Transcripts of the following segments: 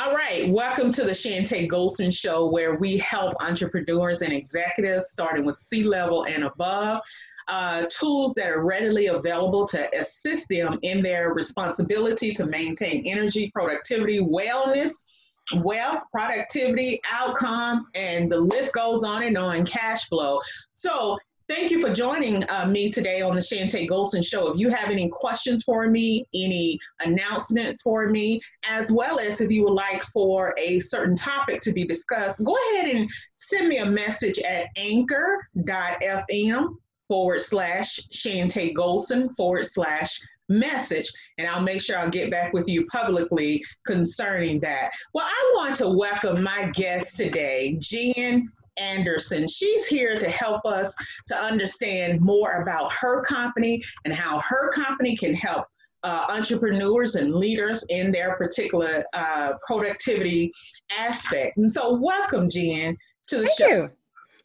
All right, welcome to the Chantay Golson Show, where we help entrepreneurs and executives, starting with C level and above, uh, tools that are readily available to assist them in their responsibility to maintain energy, productivity, wellness, wealth, productivity, outcomes, and the list goes on and on, cash flow. So Thank you for joining uh, me today on the Chantay Golson Show. If you have any questions for me, any announcements for me, as well as if you would like for a certain topic to be discussed, go ahead and send me a message at anchor.fm forward slash chantaygolson forward slash message and I'll make sure I'll get back with you publicly concerning that. Well, I want to welcome my guest today, Jen Anderson. She's here to help us to understand more about her company and how her company can help uh, entrepreneurs and leaders in their particular uh, productivity aspect. And so, welcome, Jen, to the Thank show. You.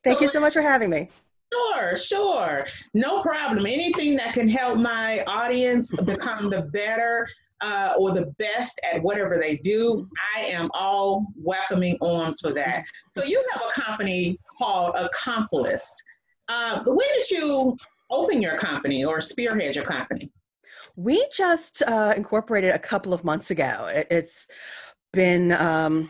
Thank so, you so much for having me. Sure, sure. No problem. Anything that can help my audience become the better uh, or the best at whatever they do, I am all welcoming arms for that. So you have a company called Accomplist. Uh, when did you open your company or spearhead your company? We just uh, incorporated a couple of months ago. It, has been um,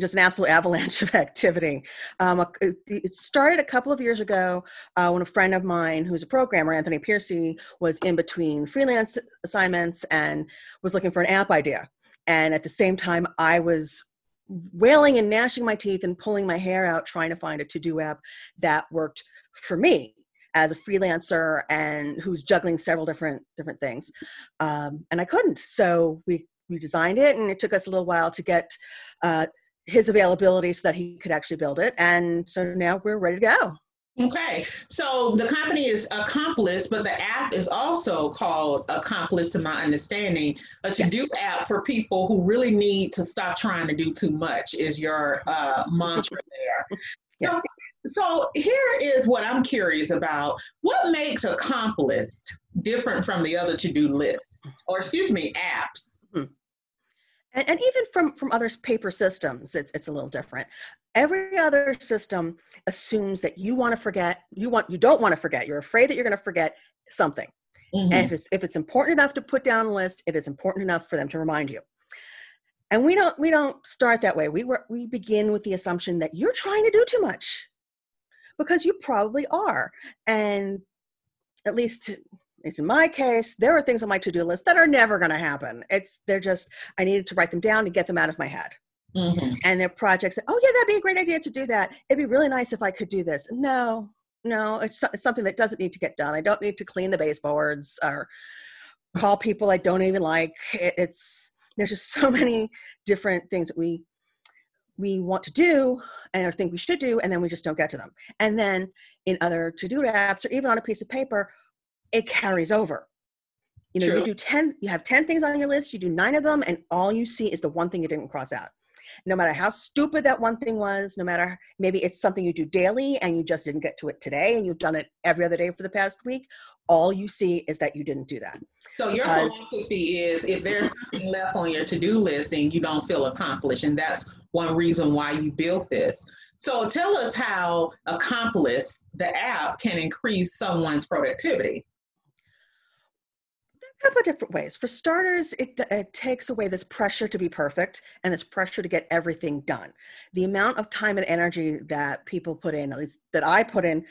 just an absolute avalanche of activity. Um, it started a couple of years ago uh, when a friend of mine, who's a programmer, Anthony Piercy, was in between freelance assignments and was looking for an app idea. And at the same time, I was wailing and gnashing my teeth and pulling my hair out trying to find a to-do app that worked for me as a freelancer and who's juggling several different different things um, and i couldn't so we we designed it and it took us a little while to get uh, his availability so that he could actually build it. And so now we're ready to go. Okay, so the company is Accomplist, but the app is also called Accomplist, to my understanding. A to-do yes. app for people who really need to stop trying to do too much is your uh, mantra there. yes. So, so here is what I'm curious about. What makes Accomplist different from the other to-do lists, or excuse me, apps? Hmm and, and even from from other paper systems it's, it's a little different. Every other system assumes that you want to forget you want you don't want to forget you're afraid that you're going to forget something. Mm-hmm. and if it's if it's important enough to put down a list it is important enough for them to remind you. And we don't we don't start that way. We were we begin with the assumption that you're trying to do too much because you probably are. And at least it's in my case, there are things on my to-do list that are never going to happen. It's they're just I needed to write them down to get them out of my head. Mm-hmm. And they're projects that, oh yeah, that'd be a great idea to do that. It'd be really nice if I could do this. No, no, it's, it's something that doesn't need to get done. I don't need to clean the baseboards or call people I don't even like. It, it's there's just so many different things that we we want to do and or think we should do, and then we just don't get to them. And then in other to-do apps or even on a piece of paper, it carries over. You know, True. you do 10, you have 10 things on your list, you do nine of them, and all you see is the one thing you didn't cross out. No matter how stupid that one thing was, no matter maybe it's something you do daily and you just didn't get to it today and you've done it every other day for the past week, all you see is that you didn't do that. So your philosophy is if there's something left on your to-do list then you don't feel accomplished. And that's one reason why you built this. So tell us how Accomplist, the app, can increase someone's productivity couple of different ways. For starters, it, it, takes away this pressure to be perfect and this pressure to get everything done. The amount of time and energy that people put in, at least that I put in,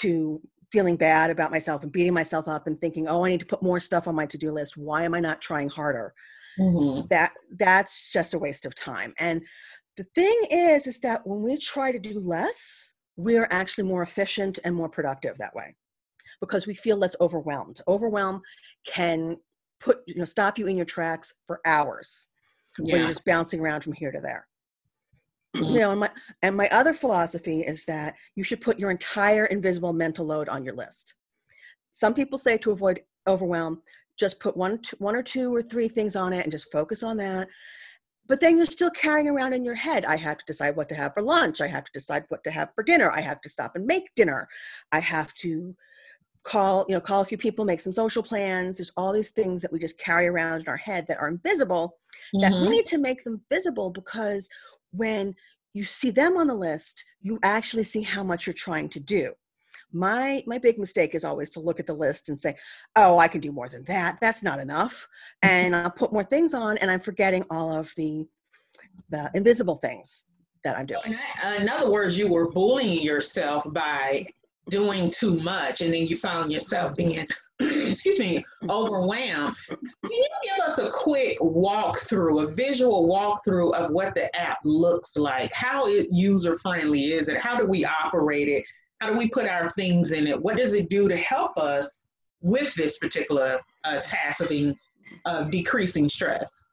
to feeling bad about myself and beating myself up and thinking, "Oh, I need to put more stuff on my to-do list. Why am I not trying harder?" Mm-hmm. That that's just a waste of time. And the thing is, is that when we try to do less, we're actually more efficient and more productive that way because we feel less overwhelmed. Overwhelm can put you know stop you in your tracks for hours yeah. when you're just bouncing around from here to there. Mm-hmm. You know, and my and my other philosophy is that you should put your entire invisible mental load on your list. Some people say to avoid overwhelm, just put one one or two or three things on it and just focus on that but then you're still carrying around in your head i have to decide what to have for lunch i have to decide what to have for dinner i have to stop and make dinner i have to call you know call a few people make some social plans there's all these things that we just carry around in our head that are invisible mm-hmm. that we mm-hmm. need to make them visible because when you see them on the list you actually see how much you're trying to do my my big mistake is always to look at the list and say oh i can do more than that that's not enough and i'll put more things on and i'm forgetting all of the the invisible things that i'm doing in other words you were bullying yourself by doing too much and then you found yourself being excuse me overwhelmed. Can you give us a quick walkthrough a visual walkthrough of what the app looks like? How user friendly is it? How do we operate it? How do we put our things in it? What does it do to help us with this particular uh, task of being, uh, decreasing stress?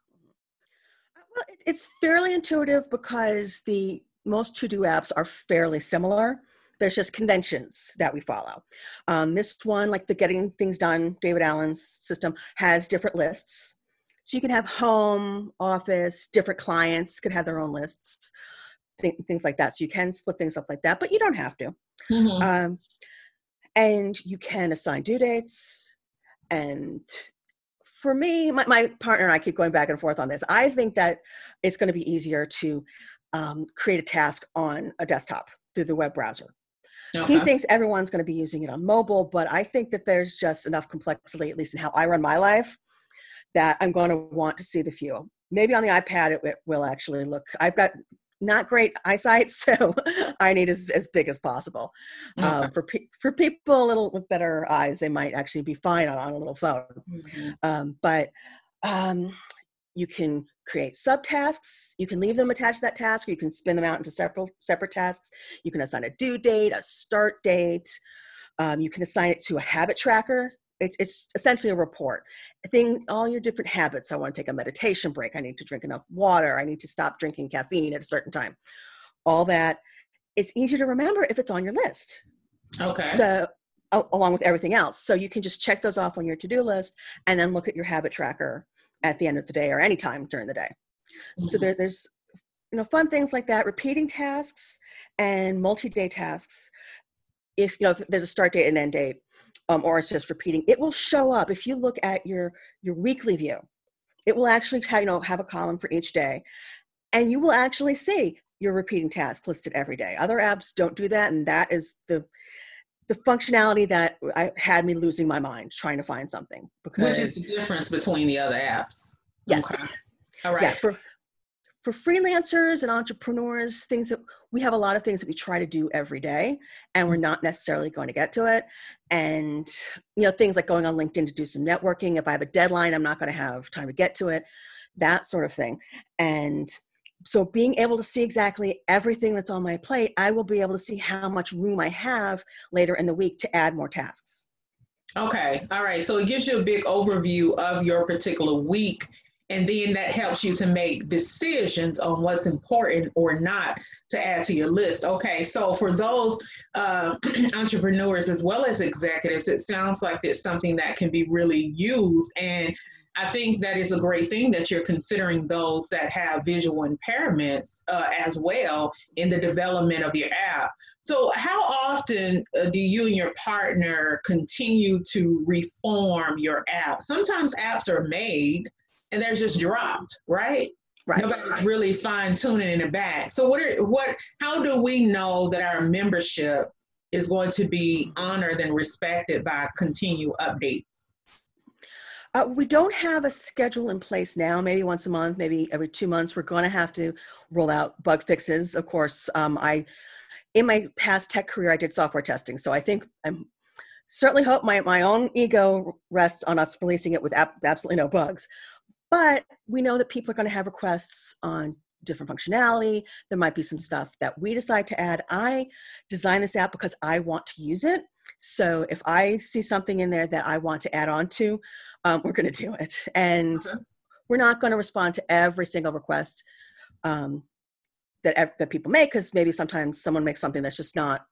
Well it's fairly intuitive because the most to-do apps are fairly similar there's just conventions that we follow. Um, this one, like the Getting Things Done, David Allen's system, has different lists. So you can have home, office, different clients could have their own lists, th- things like that. So you can split things up like that, but you don't have to. Mm-hmm. Um, and you can assign due dates. And for me, my, my partner and I keep going back and forth on this. I think that it's going to be easier to um, create a task on a desktop through the web browser Okay. He thinks everyone's going to be using it on mobile, but I think that there's just enough complexity, at least in how I run my life, that I'm going to want to see the view. Maybe on the iPad it, it will actually look. I've got not great eyesight, so I need as, as big as possible. Okay. Um, for pe- for people a little with better eyes, they might actually be fine on, on a little phone. Mm-hmm. Um, but um, you can create subtasks. You can leave them attached to that task, or you can spin them out into separate separate tasks. You can assign a due date, a start date. Um, you can assign it to a habit tracker. It's, it's essentially a report. thing, all your different habits. I want to take a meditation break. I need to drink enough water. I need to stop drinking caffeine at a certain time. All that. It's easier to remember if it's on your list. Okay. So along with everything else. So you can just check those off on your to-do list and then look at your habit tracker at the end of the day or anytime during the day. Mm-hmm. So there, there's you know fun things like that, repeating tasks and multi-day tasks. If you know if there's a start date and end date, um, or it's just repeating, it will show up. If you look at your your weekly view, it will actually have, you know have a column for each day, and you will actually see your repeating task listed every day. Other apps don't do that, and that is the the functionality that I had me losing my mind trying to find something because which is the difference between the other apps. Yes. Okay. All right. Yeah, for for freelancers and entrepreneurs, things that we have a lot of things that we try to do every day and we're not necessarily going to get to it. And you know, things like going on LinkedIn to do some networking. If I have a deadline, I'm not going to have time to get to it, that sort of thing. And so being able to see exactly everything that's on my plate i will be able to see how much room i have later in the week to add more tasks. Okay all right so it gives you a big overview of your particular week and then that helps you to make decisions on what's important or not to add to your list. Okay so for those uh, entrepreneurs as well as executives it sounds like it's something that can be really used and I think that is a great thing that you're considering those that have visual impairments uh, as well in the development of your app. So, how often uh, do you and your partner continue to reform your app? Sometimes apps are made and they're just dropped, right? Right. Nobody's really fine tuning in the back. So, what are what? How do we know that our membership is going to be honored and respected by continued updates? Uh, we don't have a schedule in place now. Maybe once a month, maybe every two months, we're going to have to roll out bug fixes. Of course, um, I, in my past tech career, I did software testing, so I think I'm certainly hope my my own ego rests on us releasing it with ab- absolutely no bugs. But we know that people are going to have requests on different functionality. There might be some stuff that we decide to add. I design this app because I want to use it. So if I see something in there that I want to add on to, um, we're going to do it. And okay. we're not going to respond to every single request um, that, that people make because maybe sometimes someone makes something that's just not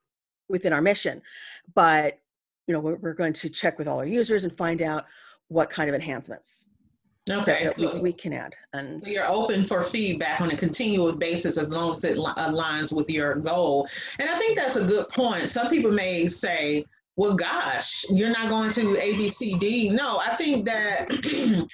within our mission. But you know, we're, we're going to check with all our users and find out what kind of enhancements Okay, so we, we, can add. And you're open for feedback on a continual basis as long as it aligns with your goal. And I think that's a good point. Some people may say, well, gosh, you're not going to ABCD. No, I think that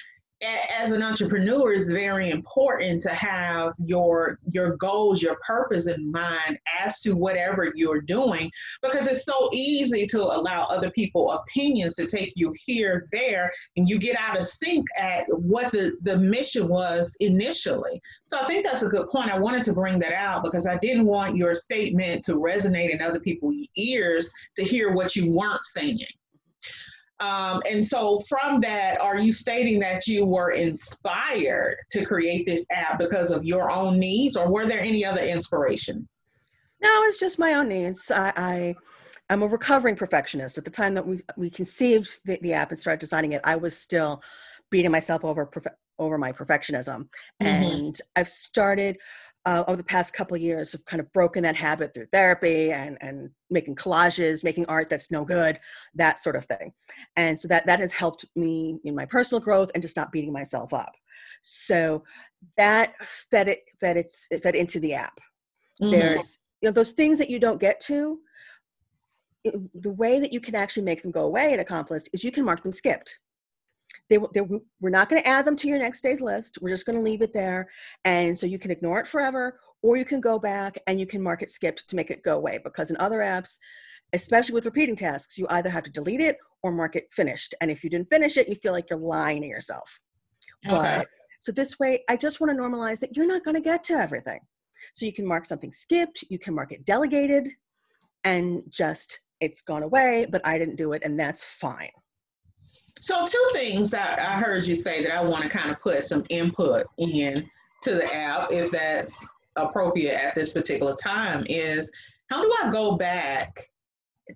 as an entrepreneur it's very important to have your your goals your purpose in mind as to whatever you're doing because it's so easy to allow other people opinions to take you here there and you get out of sync at what the, the mission was initially. So i think that's a good point. I wanted to bring that out because i didn't want your statement to resonate in other people's ears to hear what you weren't saying um, and so, from that, are you stating that you were inspired to create this app because of your own needs, or were there any other inspirations? No, it's just my own needs. I, I I'm a recovering perfectionist. At the time that we we conceived the, the app and started designing it, I was still beating myself over over my perfectionism, mm-hmm. and I've started uh, over the past couple of years have kind of broken that habit through therapy and and making collages making art that's no good that sort of thing. And so that that has helped me in my personal growth and to stop beating myself up. So that fed it fed it's it fed into the app. Mm-hmm. there's you know those things that you don't get to it, the way that you can actually make them go away and Accomplist is you can mark them skipped they, they, we're not going to add them to your next day's list. We're just going to leave it there. And so you can ignore it forever, or you can go back and you can mark it skipped to make it go away. Because in other apps, especially with repeating tasks, you either have to delete it or mark it finished. And if you didn't finish it, you feel like you're lying to yourself. Okay. But, so this way, I just want to normalize that you're not going to get to everything. So you can mark something skipped, you can mark it delegated, and just it's gone away, but I didn't do it, and that's fine. So two things that I heard you say that I want to kind of put some input in to the app, if that's appropriate at this particular time, is how do I go back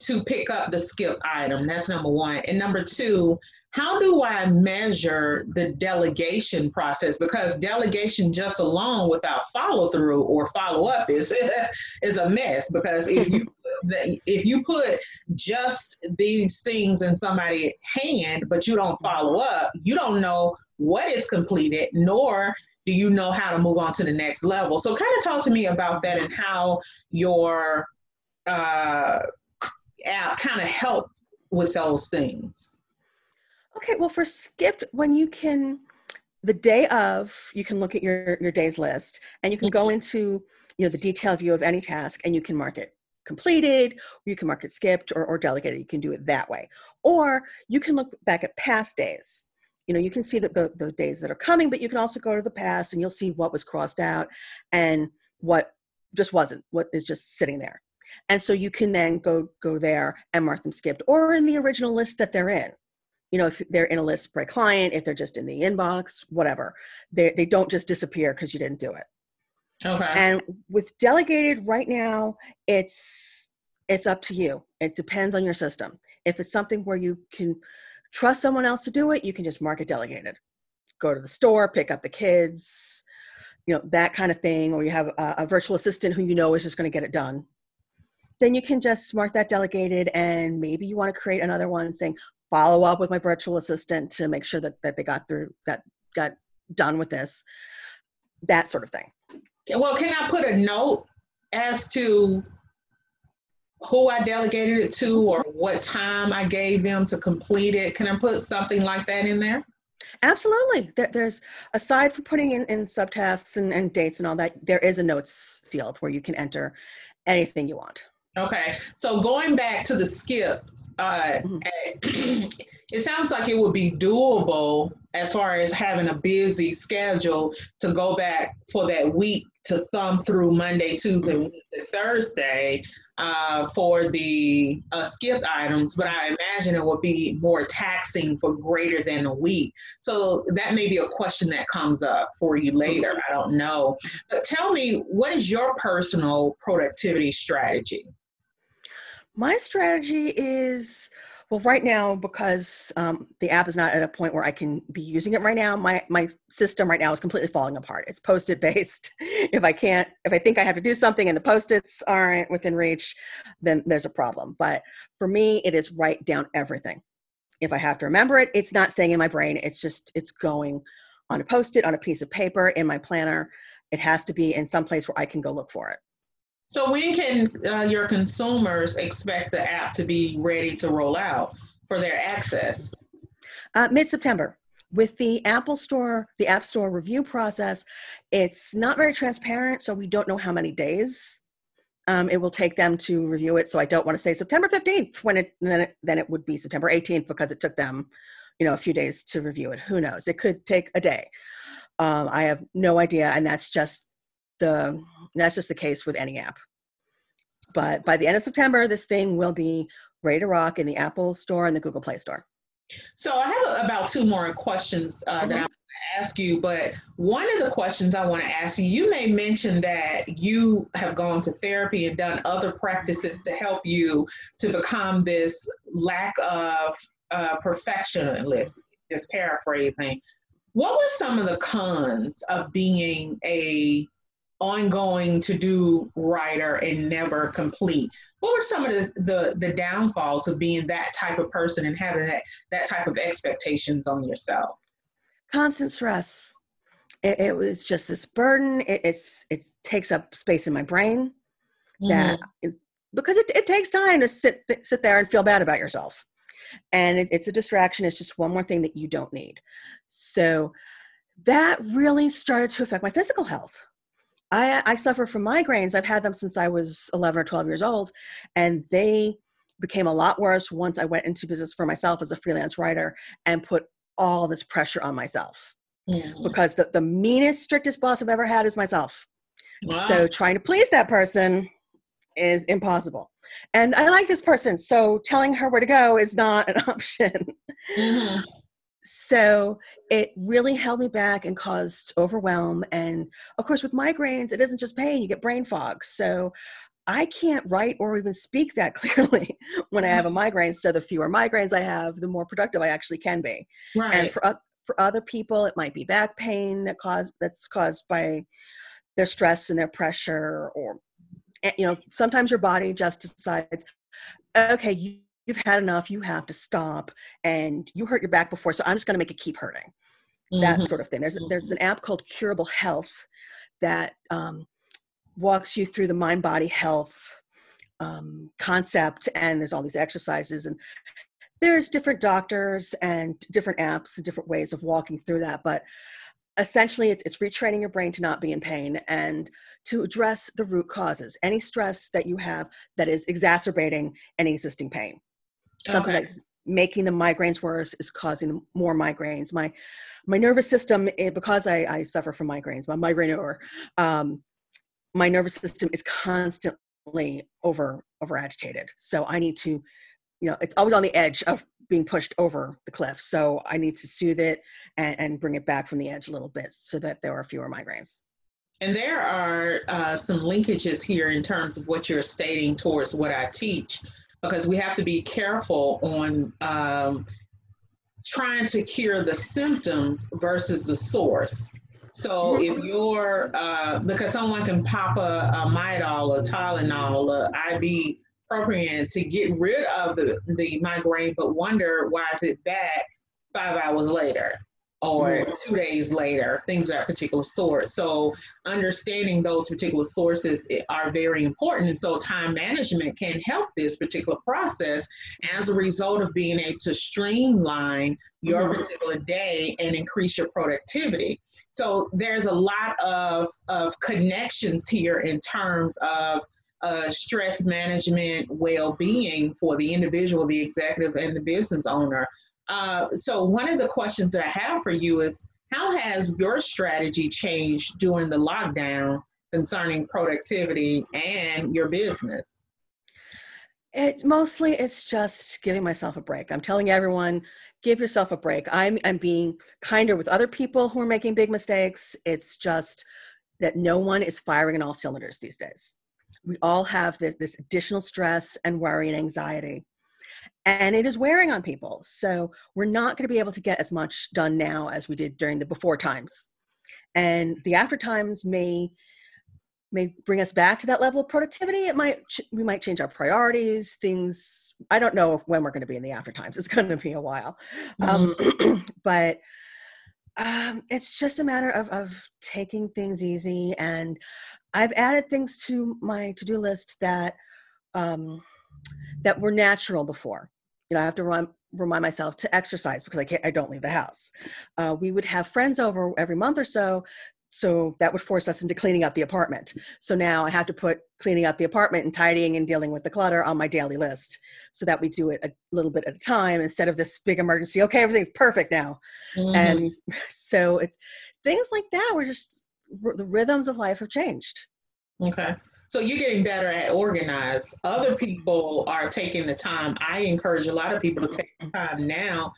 to pick up the skip item? That's number one. And number two, how do I measure the delegation process? Because delegation just alone without follow through or follow up is is a mess. Because if you if you put just these things in somebody's hand, but you don't follow up, you don't know what is completed, nor do you know how to move on to the next level. So, kind of talk to me about that and how your uh, app kind of help with those things. Okay, well, for skipped, when you can, the day of, you can look at your, your day's list and you can go mm-hmm. into, you know, the detailed view of any task and you can mark it completed, you can mark it skipped or, or delegated. You can do it that way. Or you can look back at past days. You know, you can see the, the, the days that are coming, but you can also go to the past and you'll see what was crossed out and what just wasn't, what is just sitting there. And so you can then go go there and mark them skipped or in the original list that they're in you know if they're in a list by client if they're just in the inbox whatever. They, they don't just disappear because you didn't do it. Okay. And with delegated right now it's it's up to you. It depends on your system. If it's something where you can trust someone else to do it you can just mark it delegated. Go to the store pick up the kids you know that kind of thing or you have a, a virtual assistant who you know is just going to get it done. Then you can just mark that delegated and maybe you want to create another one saying follow up with my virtual assistant to make sure that, that they got through got got done with this that sort of thing. Well can i put a note as to who i delegated it to or what time i gave them to complete it? Can i put something like that in there? Absolutely. There's aside from putting in, in subtasks and, and dates and all that there is a notes field where you can enter anything you want Okay, so going back to the skip, uh, mm-hmm. it sounds like it would be doable as far as having a busy schedule to go back for that week to thumb through Monday, Tuesday, Wednesday, Thursday uh, for the uh, skipped items, but I imagine it would be more taxing for greater than a week. So that may be a question that comes up for you later. I don't know. But tell me, what is your personal productivity strategy? My strategy is well, right now, because um, the app is not at a point where I can be using it right now, my my system right now is completely falling apart. It's post-it based. if I can't, if I think I have to do something and the post-its aren't within reach, then there's a problem. But for me, it is write down everything. If I have to remember it, it's not staying in my brain. It's just it's going on a post-it on a piece of paper in my planner. It has to be in some place where I can go look for it. So when can uh, your consumers expect the app to be ready to roll out for their access? Uh, Mid September. With the Apple Store, the App Store review process, it's not very transparent, so we don't know how many days um, it will take them to review it. So I don't want to say September 15th when it then, it then it would be September 18th because it took them, you know, a few days to review it. Who knows? It could take a day. Um, I have no idea, and that's just the that's just the case with any app. But by the end of September, this thing will be ready to rock in the Apple Store and the Google Play Store. So I have about two more questions uh, mm-hmm. that I want to ask you, but one of the questions I want to ask you, you may mention that you have gone to therapy and done other practices to help you to become this lack of uh, perfectionist, just paraphrasing. What were some of the cons of being a ongoing to do writer and never complete. What were some of the, the, the downfalls of being that type of person and having that that type of expectations on yourself? Constant stress. It, it was just this burden. It, it's it takes up space in my brain mm-hmm. that because it, it takes time to sit sit there and feel bad about yourself. And it, it's a distraction. It's just one more thing that you don't need. So that really started to affect my physical health I, I suffer from migraines. I've had them since I was 11 or 12 years old, and they became a lot worse once I went into business for myself as a freelance writer and put all this pressure on myself. Mm-hmm. Because the, the meanest, strictest boss I've ever had is myself. Wow. So trying to please that person is impossible. And I like this person, so telling her where to go is not an option. Mm-hmm. So it really held me back and caused overwhelm. And of course, with migraines, it isn't just pain, you get brain fog. So I can't write or even speak that clearly when I have a mm-hmm. migraine. So the fewer migraines I have, the more productive I actually can be. Right. And for, for other people, it might be back pain that cause, that's caused by their stress and their pressure or eh, you know sometimes your body just decides okay you, you've had enough you have to stop and you hurt your back before so i'm just going to make it keep hurting. Mm-hmm. that sort of thing. There's there's an app called curable health that um, walks you through the mind body health um, concept and there's all these exercises and there's different doctors and different apps and different ways of walking through that but essentially it's, it's retraining your brain to not be in pain and to address the root causes any stress that you have that is exacerbating any existing pain something okay. that's making the migraines worse is causing more migraines. My my nervous system eh, because I, I suffer from migraines my migraineur um, my nervous system is constantly over over agitated. So i need to you know it's always on the edge of being pushed over the cliff. So i need to soothe it and, and bring it back from the edge a little bit so that there are fewer migraines. And there are uh, some linkages here in terms of what you're stating towards what i teach because we have to be careful on um, trying to cure the symptoms versus the source. So if you're, uh, because someone can pop a, a Midol, a Tylenol, a ibuprofen to get rid of the, the migraine, but wonder why is it back five hours later or two days later, things of that particular sort. So understanding those particular sources are very important. And so time management can help this particular process as a result of being able to streamline your mm-hmm. particular day and increase your productivity. So there's a lot of, of connections here in terms of uh, stress management, well-being for the individual, the executive, and the business owner. Uh, so one of the questions that I have for you is, how has your strategy changed during the lockdown concerning productivity and your business? It's mostly it's just giving myself a break. I'm telling everyone, give yourself a break. I'm I'm being kinder with other people who are making big mistakes. It's just that no one is firing in all cylinders these days. We all have this, this additional stress and worry and anxiety and it is wearing on people. So we're not going to be able to get as much done now as we did during the before times. And the after times may may bring us back to that level of productivity. It might we might change our priorities. Things I don't know when we're going to be in the after times. It's going to be a while, mm-hmm. um, but Um, it's just a matter of, of taking things easy. And I've added things to my to do list that um, that were natural before. You know, I have to run, remind myself to exercise because I can't. I don't leave the house. Uh, we would have friends over every month or so so that would force us into cleaning up the apartment so now i have to put cleaning up the apartment and tidying and dealing with the clutter on my daily list so that we do it a little bit at a time instead of this big emergency okay everything's perfect now mm-hmm. and so it's things like that were just the rhythms of life have changed okay so you're getting better at organize other people are taking the time i encourage a lot of people to take time now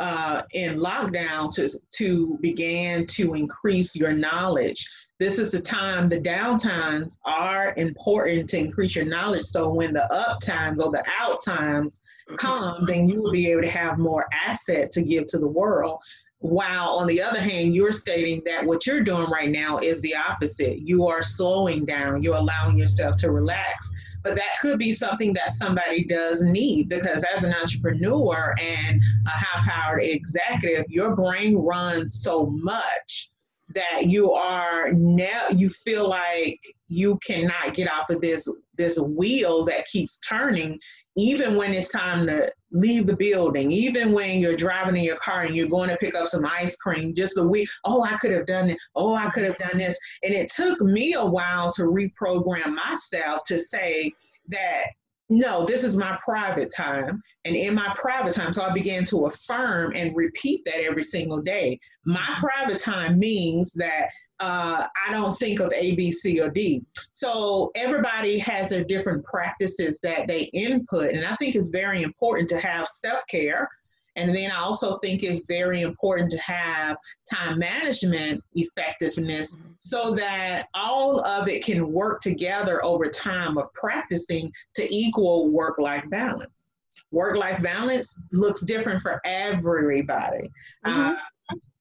uh, in lockdown to, to begin to increase your knowledge. This is the time, the downtimes are important to increase your knowledge. So when the up times or the out times come, then you will be able to have more asset to give to the world. While on the other hand, you're stating that what you're doing right now is the opposite. You are slowing down, you're allowing yourself to relax but that could be something that somebody does need because as an entrepreneur and a high powered executive, your brain runs so much that you are now you feel like you cannot get off of this this wheel that keeps turning even when it's time to leave the building, even when you're driving in your car and you're going to pick up some ice cream, just a week, oh, I could have done it. Oh, I could have done this. And it took me a while to reprogram myself to say that no, this is my private time. And in my private time, so I began to affirm and repeat that every single day. My private time means that uh, I don't think of A, B, C, or D. So everybody has their different practices that they input. And I think it's very important to have self care. And then I also think it's very important to have time management effectiveness so that all of it can work together over time of practicing to equal work life balance. Work life balance looks different for everybody. Mm-hmm. Uh,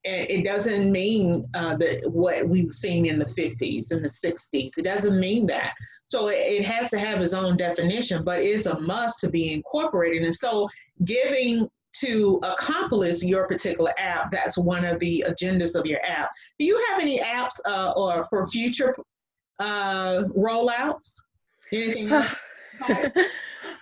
it doesn't mean uh, that what we've seen in the 50s and the 60s. It doesn't mean that. So it, it has to have its own definition, but it's a must to be incorporated. And so giving to accomplish your particular app, that's one of the agendas of your app. Do you have any apps uh, or for future uh, rollouts? Anything else?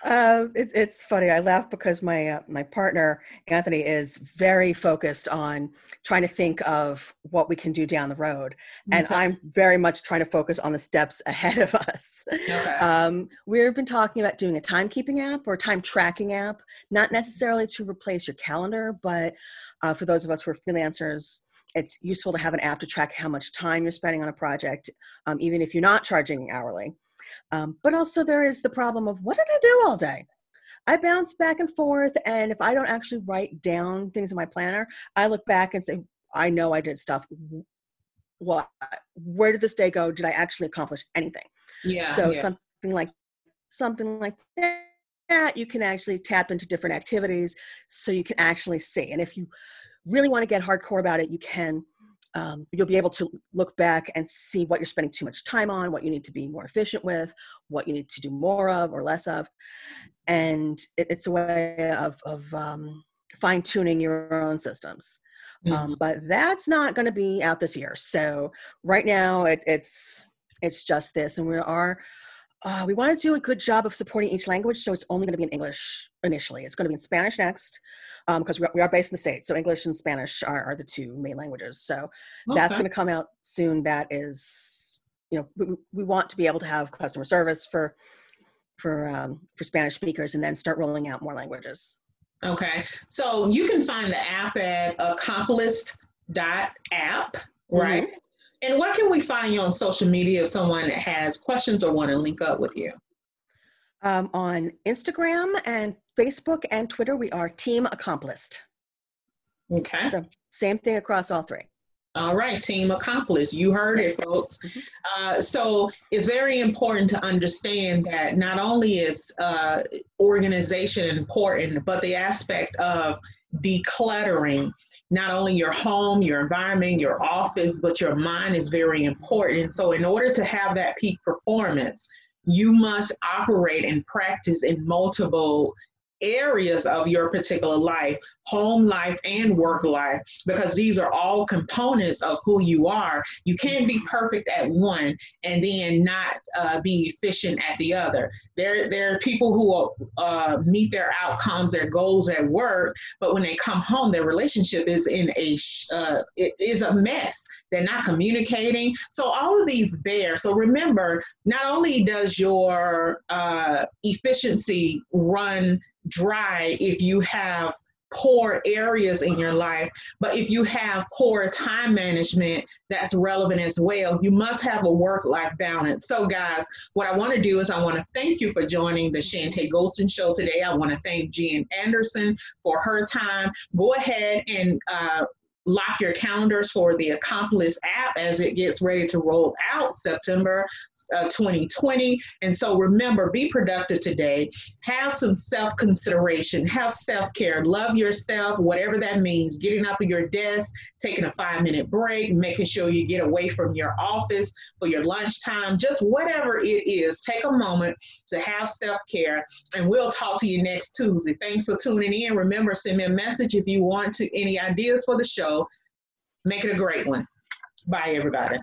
Uh, it, it's funny. I laugh because my uh, my partner Anthony is very focused on trying to think of what we can do down the road, and okay. I'm very much trying to focus on the steps ahead of us. Okay. Um, we've been talking about doing a timekeeping app or time tracking app, not necessarily to replace your calendar, but uh, for those of us who are freelancers, it's useful to have an app to track how much time you're spending on a project, um, even if you're not charging hourly. Um, but also, there is the problem of what did I do all day? I bounce back and forth, and if I don't actually write down things in my planner, I look back and say, I know I did stuff. What? Where did this day go? Did I actually accomplish anything? Yeah. So yeah. something like something like that, you can actually tap into different activities, so you can actually see. And if you really want to get hardcore about it, you can um, you'll be able to look back and see what you're spending too much time on, what you need to be more efficient with, what you need to do more of or less of. And it, it's a way of, of um, fine tuning your own systems. Um, mm-hmm. Um, but that's not going to be out this year. So right now it, it's it's just this, and we are uh, we want to do a good job of supporting each language. So it's only going to be in English initially. It's going to be in Spanish next because um, we are based in the States. So English and Spanish are, are the two main languages. So okay. that's going to come out soon. That is, you know, we, we want to be able to have customer service for for um, for Spanish speakers and then start rolling out more languages. Okay. So you can find the app at accomplist.app, right? Mm-hmm. And where can we find you on social media if someone has questions or want to link up with you? Um, on Instagram and Facebook and Twitter, we are Team Accomplist. Okay. So same thing across all three. All right, team Accomplist. You heard it, folks. Mm-hmm. Uh, so it's very important to understand that not only is uh, organization important, but the aspect of decluttering not only your home, your environment, your office, but your mind is very important. So, in order to have that peak performance, you must operate and practice in multiple areas of your particular life, home life and work life, because these are all components of who you are. You can't be perfect at one and then not uh, be efficient at the other. There, there are people who uh, meet their outcomes, their goals at work, but when they come home, their relationship is in a uh, it is a mess. They're not communicating. So all of these bear. So remember, not only does your uh, efficiency run dry if you have poor areas in your life, but if you have poor time management, that's relevant as well. You must have a work life balance. So, guys, what I want to do is I want to thank you for joining the Chantay Golson Show today. I want to thank Jen Anderson for her time. Go ahead and uh, lock your calendars for the Accomplist app as it gets ready to roll out September uh, 2020. And so remember, be productive today. Have some self consideration, have self care, love yourself, whatever that means. Getting up at your desk, taking a five minute break, making sure you get away from your office for your lunchtime, just whatever it is. Take a moment to have self care. And we'll talk to you next Tuesday. Thanks for tuning in. Remember, send me a message if you want to any ideas for the show. Make it a great one. Bye, everybody.